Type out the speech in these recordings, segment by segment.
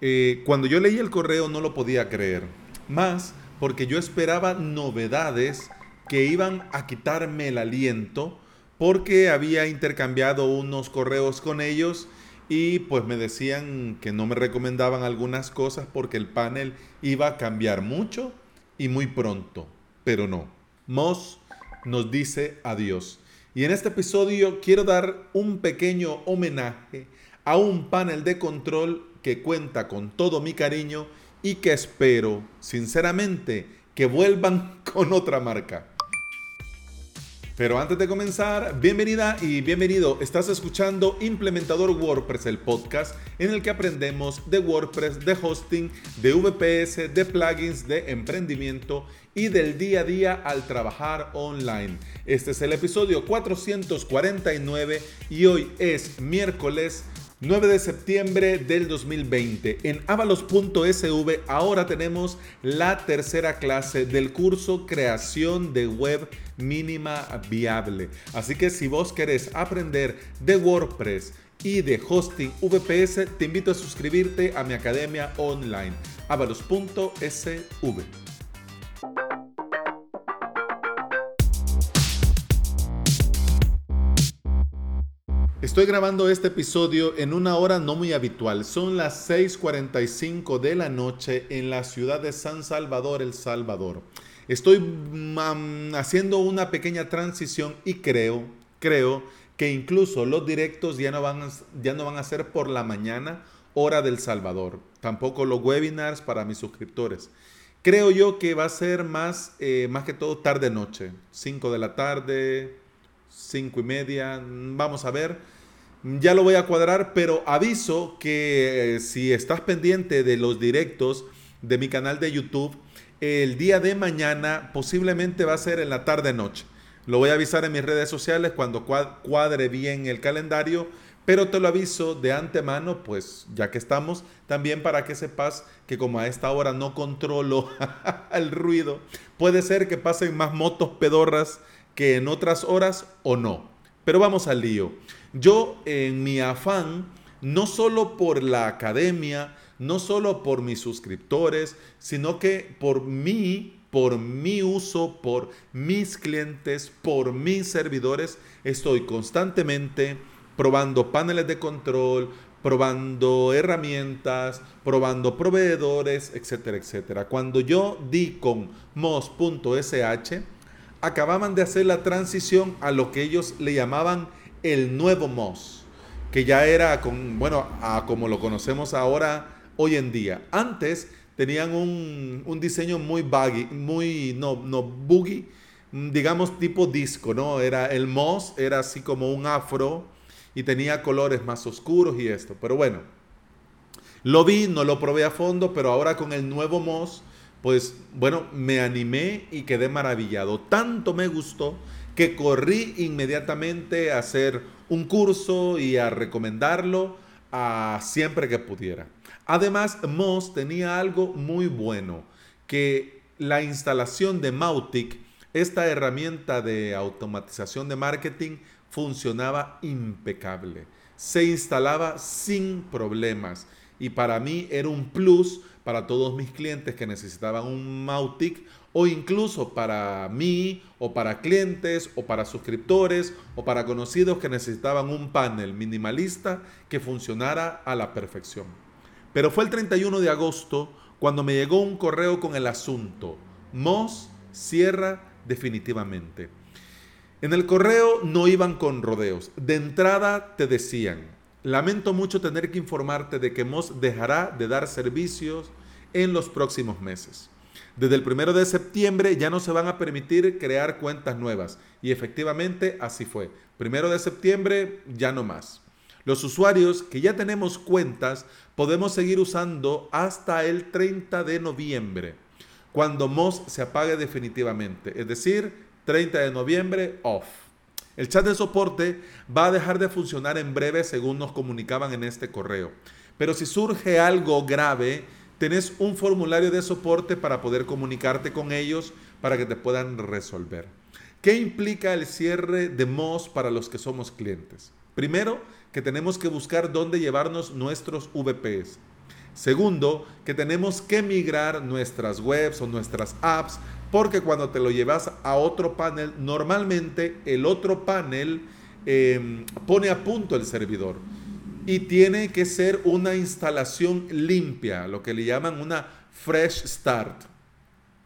Eh, cuando yo leí el correo no lo podía creer, más porque yo esperaba novedades que iban a quitarme el aliento porque había intercambiado unos correos con ellos y pues me decían que no me recomendaban algunas cosas porque el panel iba a cambiar mucho y muy pronto, pero no. Moss nos dice adiós. Y en este episodio quiero dar un pequeño homenaje a un panel de control que cuenta con todo mi cariño y que espero, sinceramente, que vuelvan con otra marca. Pero antes de comenzar, bienvenida y bienvenido. Estás escuchando Implementador WordPress, el podcast en el que aprendemos de WordPress, de hosting, de VPS, de plugins, de emprendimiento y del día a día al trabajar online. Este es el episodio 449 y hoy es miércoles 9 de septiembre del 2020. En avalos.sv ahora tenemos la tercera clase del curso Creación de Web Mínima Viable. Así que si vos querés aprender de WordPress y de hosting VPS, te invito a suscribirte a mi academia online, avalos.sv. Estoy grabando este episodio en una hora no muy habitual. Son las 6:45 de la noche en la ciudad de San Salvador, El Salvador. Estoy mm, haciendo una pequeña transición y creo, creo que incluso los directos ya no van, ya no van a ser por la mañana, hora del Salvador. Tampoco los webinars para mis suscriptores. Creo yo que va a ser más, eh, más que todo tarde-noche. 5 de la tarde, 5 y media. Vamos a ver. Ya lo voy a cuadrar, pero aviso que eh, si estás pendiente de los directos de mi canal de YouTube, el día de mañana posiblemente va a ser en la tarde-noche. Lo voy a avisar en mis redes sociales cuando cuadre bien el calendario, pero te lo aviso de antemano, pues ya que estamos, también para que sepas que como a esta hora no controlo el ruido, puede ser que pasen más motos pedorras que en otras horas o no. Pero vamos al lío. Yo en mi afán, no solo por la academia, no solo por mis suscriptores, sino que por mí, por mi uso, por mis clientes, por mis servidores, estoy constantemente probando paneles de control, probando herramientas, probando proveedores, etcétera, etcétera. Cuando yo di con mos.sh, acababan de hacer la transición a lo que ellos le llamaban el nuevo MOS, que ya era con, bueno, como lo conocemos ahora hoy en día. Antes tenían un, un diseño muy buggy, muy, no, no, boogie, digamos tipo disco, ¿no? Era el MOS, era así como un afro y tenía colores más oscuros y esto. Pero bueno, lo vi, no lo probé a fondo, pero ahora con el nuevo MOS pues bueno, me animé y quedé maravillado. Tanto me gustó que corrí inmediatamente a hacer un curso y a recomendarlo a siempre que pudiera. Además, Moz tenía algo muy bueno, que la instalación de Mautic, esta herramienta de automatización de marketing, funcionaba impecable. Se instalaba sin problemas y para mí era un plus para todos mis clientes que necesitaban un Mautic o incluso para mí o para clientes o para suscriptores o para conocidos que necesitaban un panel minimalista que funcionara a la perfección. Pero fue el 31 de agosto cuando me llegó un correo con el asunto. Moss cierra definitivamente. En el correo no iban con rodeos. De entrada te decían, Lamento mucho tener que informarte de que Moss dejará de dar servicios en los próximos meses. Desde el primero de septiembre ya no se van a permitir crear cuentas nuevas. Y efectivamente así fue. Primero de septiembre ya no más. Los usuarios que ya tenemos cuentas podemos seguir usando hasta el 30 de noviembre, cuando Moz se apague definitivamente. Es decir, 30 de noviembre off. El chat de soporte va a dejar de funcionar en breve según nos comunicaban en este correo. Pero si surge algo grave, tenés un formulario de soporte para poder comunicarte con ellos para que te puedan resolver. ¿Qué implica el cierre de MOS para los que somos clientes? Primero, que tenemos que buscar dónde llevarnos nuestros VPS. Segundo, que tenemos que migrar nuestras webs o nuestras apps porque cuando te lo llevas a otro panel, normalmente el otro panel em, pone a punto el servidor y tiene que ser una instalación limpia, lo que le llaman una fresh start,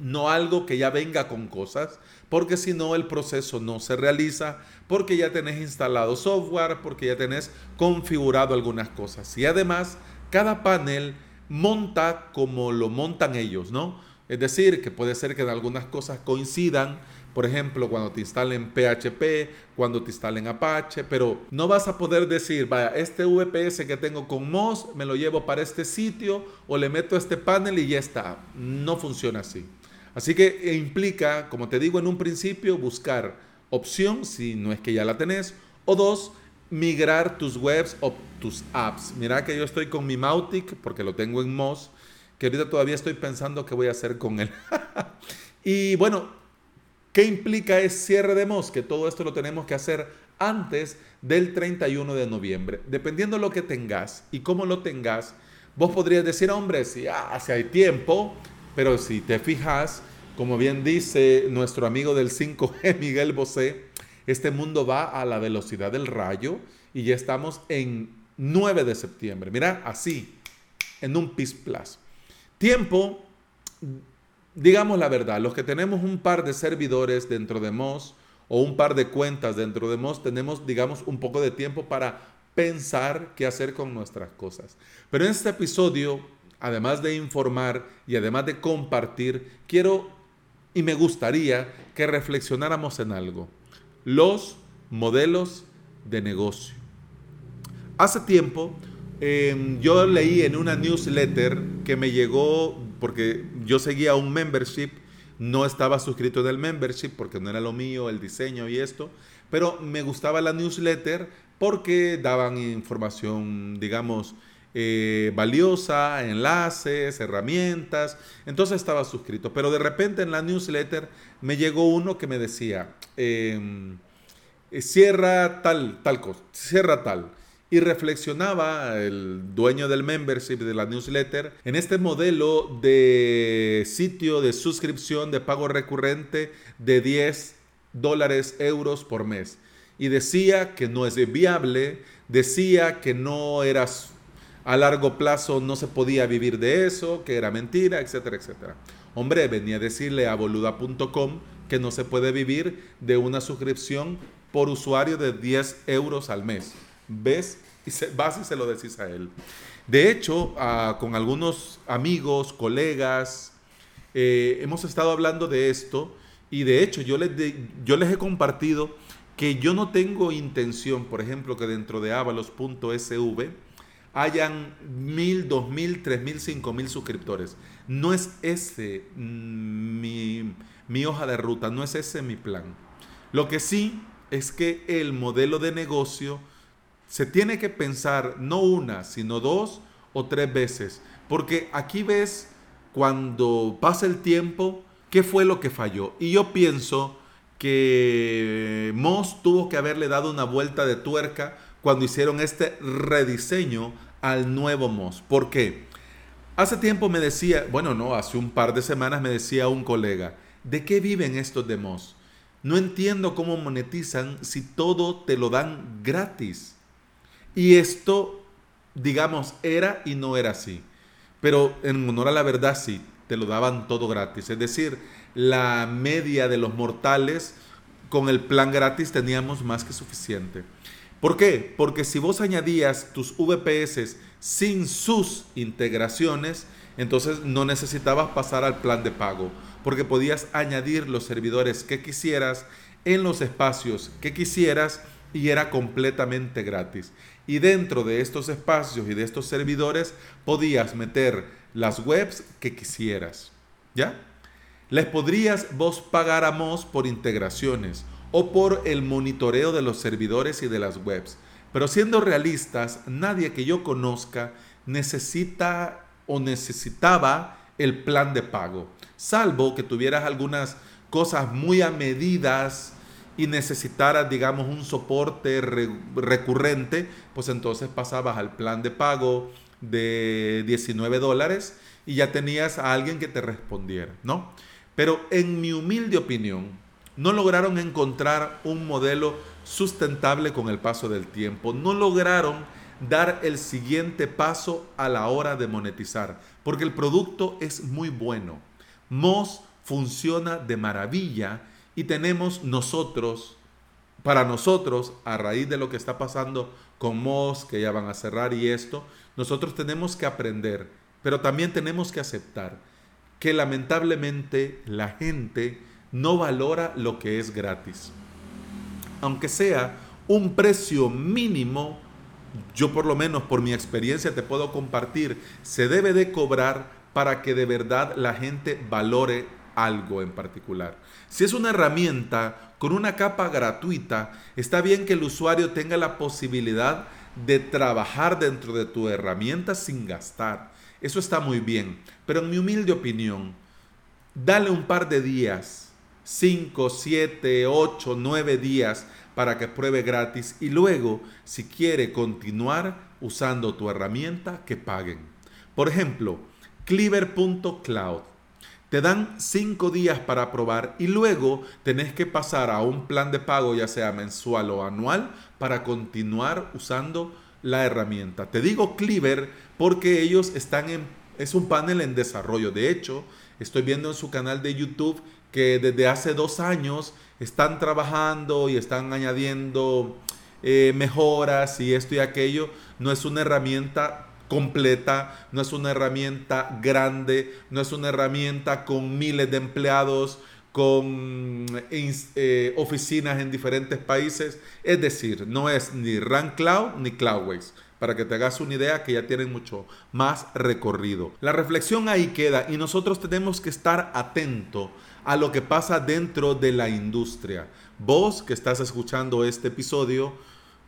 no algo que ya venga con cosas, porque si no el proceso no se realiza, porque ya tenés instalado software, porque ya tenés configurado algunas cosas. Y además, cada panel monta como lo montan ellos, ¿no? Es decir, que puede ser que algunas cosas coincidan, por ejemplo, cuando te instalen PHP, cuando te instalen Apache, pero no vas a poder decir, vaya, este VPS que tengo con Moz me lo llevo para este sitio o le meto este panel y ya está. No funciona así. Así que implica, como te digo en un principio, buscar opción, si no es que ya la tenés, o dos, migrar tus webs o tus apps. Mira que yo estoy con mi Mautic porque lo tengo en Moz que ahorita todavía estoy pensando qué voy a hacer con él. y bueno, ¿qué implica es cierre de MOS? Que todo esto lo tenemos que hacer antes del 31 de noviembre. Dependiendo de lo que tengas y cómo lo tengas, vos podrías decir, hombre, si hace hay tiempo, pero si te fijas, como bien dice nuestro amigo del 5G, Miguel Bosé, este mundo va a la velocidad del rayo y ya estamos en 9 de septiembre. Mira, así, en un PIS Plus. Tiempo, digamos la verdad, los que tenemos un par de servidores dentro de MOS o un par de cuentas dentro de MOS, tenemos, digamos, un poco de tiempo para pensar qué hacer con nuestras cosas. Pero en este episodio, además de informar y además de compartir, quiero y me gustaría que reflexionáramos en algo. Los modelos de negocio. Hace tiempo Em, yo leí en una newsletter que me llegó, porque yo seguía un membership, no estaba suscrito del membership porque no era lo mío, el diseño y esto, pero me gustaba la newsletter porque daban información, digamos, eh, valiosa, enlaces, herramientas, entonces estaba suscrito. Pero de repente en la newsletter me llegó uno que me decía, em, cierra tal, tal cosa, cierra tal. Y reflexionaba el dueño del membership de la newsletter en este modelo de sitio de suscripción de pago recurrente de 10 dólares, euros por mes. Y decía que no es viable, decía que no era a largo plazo, no se podía vivir de eso, que era mentira, etcétera, etcétera. Hombre, venía a decirle a boluda.com que no se puede vivir de una suscripción por usuario de 10 euros al mes ves y vas y se lo decís a él. De hecho, ah, con algunos amigos, colegas, eh, hemos estado hablando de esto y de hecho yo les, yo les he compartido que yo no tengo intención, por ejemplo, que dentro de avalos.sv hayan mil, dos mil, tres mil, cinco mil suscriptores. No es ese mm, mi, mi hoja de ruta, no es ese mi plan. Lo que sí es que el modelo de negocio se tiene que pensar no una, sino dos o tres veces. Porque aquí ves cuando pasa el tiempo, qué fue lo que falló. Y yo pienso que Moss tuvo que haberle dado una vuelta de tuerca cuando hicieron este rediseño al nuevo Moss. ¿Por qué? Hace tiempo me decía, bueno, no, hace un par de semanas me decía un colega, ¿de qué viven estos de Moss? No entiendo cómo monetizan si todo te lo dan gratis. Y esto, digamos, era y no era así. Pero en honor a la verdad, sí, te lo daban todo gratis. Es decir, la media de los mortales con el plan gratis teníamos más que suficiente. ¿Por qué? Porque si vos añadías tus VPS sin sus integraciones, entonces no necesitabas pasar al plan de pago, porque podías añadir los servidores que quisieras en los espacios que quisieras y era completamente gratis. Y dentro de estos espacios y de estos servidores podías meter las webs que quisieras. ¿Ya? Les podrías vos pagar por integraciones o por el monitoreo de los servidores y de las webs. Pero siendo realistas, nadie que yo conozca necesita o necesitaba el plan de pago, salvo que tuvieras algunas cosas muy a medidas y necesitaras, digamos, un soporte recurrente, pues entonces pasabas al plan de pago de 19 dólares y ya tenías a alguien que te respondiera, ¿no? Pero en mi humilde opinión, no lograron encontrar un modelo sustentable con el paso del tiempo, no lograron dar el siguiente paso a la hora de monetizar, porque el producto es muy bueno. Moz funciona de maravilla y tenemos nosotros, para nosotros, a raíz de lo que está pasando con Moz, que ya van a cerrar y esto, nosotros tenemos que aprender, pero también tenemos que aceptar que lamentablemente la gente no valora lo que es gratis. Aunque sea un precio mínimo, yo por lo menos por mi experiencia te puedo compartir, se debe de cobrar para que de verdad la gente valore algo en particular. Si es una herramienta con una capa gratuita, está bien que el usuario tenga la posibilidad de trabajar dentro de tu herramienta sin gastar. Eso está muy bien, pero en mi humilde opinión, dale un par de días, 5, 7, 8, 9 días para que pruebe gratis y luego, si quiere continuar usando tu herramienta, que paguen. Por ejemplo, cleaver.cloud. Te dan 5 días para probar y luego tenés que pasar a un plan de pago, ya sea mensual o anual, para continuar usando la herramienta. Te digo Cleaver porque ellos están en, es un panel en desarrollo. De hecho, estoy viendo en su canal de YouTube que desde hace dos años están trabajando y están añadiendo eh, mejoras y esto y aquello. No es una herramienta completa, no es una herramienta grande, no es una herramienta con miles de empleados, con eh, oficinas en diferentes países. Es decir, no es ni Run Cloud ni Cloudways para que te hagas una idea que ya tienen mucho más recorrido. La reflexión ahí queda y nosotros tenemos que estar atentos a lo que pasa dentro de la industria. Vos que estás escuchando este episodio,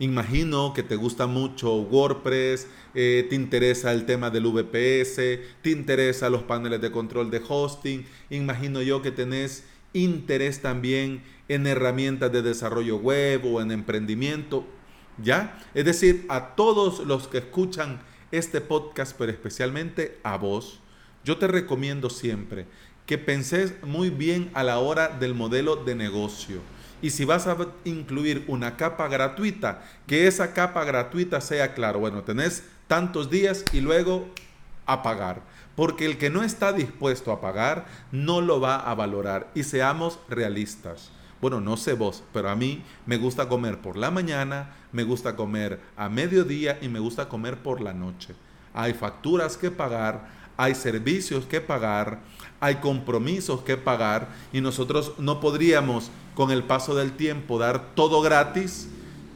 imagino que te gusta mucho WordPress, eh, te interesa el tema del VPS, te interesa los paneles de control de hosting, imagino yo que tenés interés también en herramientas de desarrollo web o en emprendimiento, ¿ya? Es decir, a todos los que escuchan este podcast, pero especialmente a vos, yo te recomiendo siempre que penses muy bien a la hora del modelo de negocio. Y si vas a incluir una capa gratuita, que esa capa gratuita sea claro, bueno, tenés tantos días y luego a pagar. Porque el que no está dispuesto a pagar no lo va a valorar. Y seamos realistas. Bueno, no sé vos, pero a mí me gusta comer por la mañana, me gusta comer a mediodía y me gusta comer por la noche. Hay facturas que pagar, hay servicios que pagar, hay compromisos que pagar y nosotros no podríamos con el paso del tiempo dar todo gratis.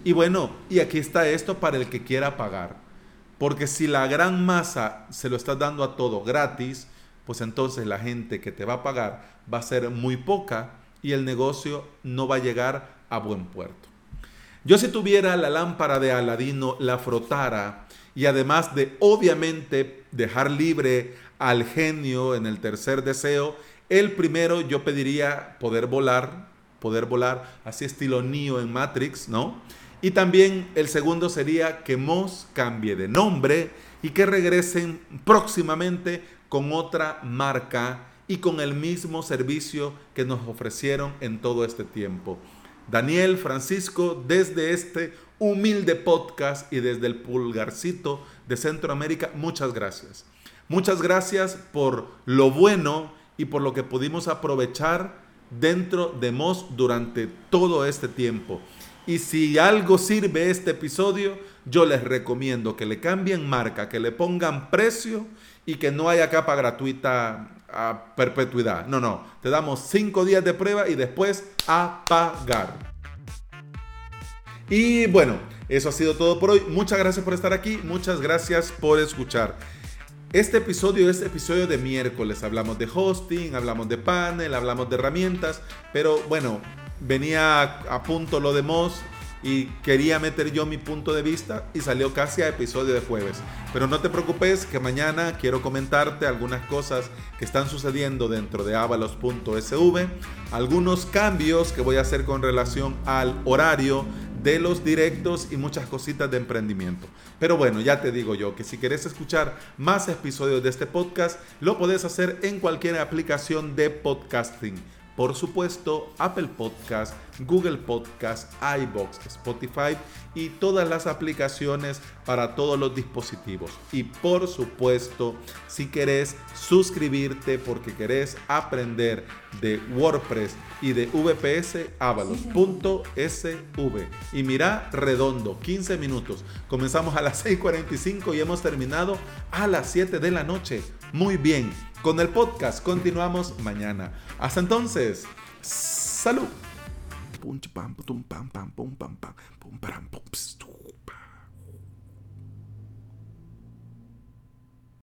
Y bueno, y aquí está esto para el que quiera pagar. Porque si la gran masa se lo está dando a todo gratis, pues entonces la gente que te va a pagar va a ser muy poca y el negocio no va a llegar a buen puerto. Yo si tuviera la lámpara de Aladino, la frotara y además de obviamente dejar libre al genio en el tercer deseo, el primero yo pediría poder volar, poder volar así estilo Neo en Matrix, ¿no? Y también el segundo sería que Moss cambie de nombre y que regresen próximamente con otra marca y con el mismo servicio que nos ofrecieron en todo este tiempo. Daniel, Francisco, desde este humilde podcast y desde el pulgarcito de Centroamérica, muchas gracias. Muchas gracias por lo bueno y por lo que pudimos aprovechar dentro de MOS durante todo este tiempo. Y si algo sirve este episodio, yo les recomiendo que le cambien marca, que le pongan precio y que no haya capa gratuita a perpetuidad. No, no. Te damos cinco días de prueba y después a pagar. Y bueno, eso ha sido todo por hoy. Muchas gracias por estar aquí. Muchas gracias por escuchar. Este episodio es episodio de miércoles. Hablamos de hosting, hablamos de panel, hablamos de herramientas, pero bueno, venía a, punto lo de Moz y quería meter yo mi punto de vista y salió casi a episodio de jueves. Pero no te preocupes que mañana quiero comentarte algunas cosas que están sucediendo dentro de avalos.sv, algunos cambios que voy a hacer con relación al horario de los directos y muchas cositas de emprendimiento. Pero bueno, ya te digo yo que si quieres escuchar más episodios de este podcast, lo puedes hacer en cualquier aplicación de podcasting por supuesto, Apple Podcast, Google Podcast, iBox, Spotify y todas las aplicaciones para todos los dispositivos. Y por supuesto, si querés suscribirte porque querés aprender de WordPress y de VPS, avalos.sv. Y mira, redondo, 15 minutos. Comenzamos a las 6.45 y hemos terminado a las 7 de la noche. Muy bien. Con el podcast continuamos mañana. Hasta entonces, salud.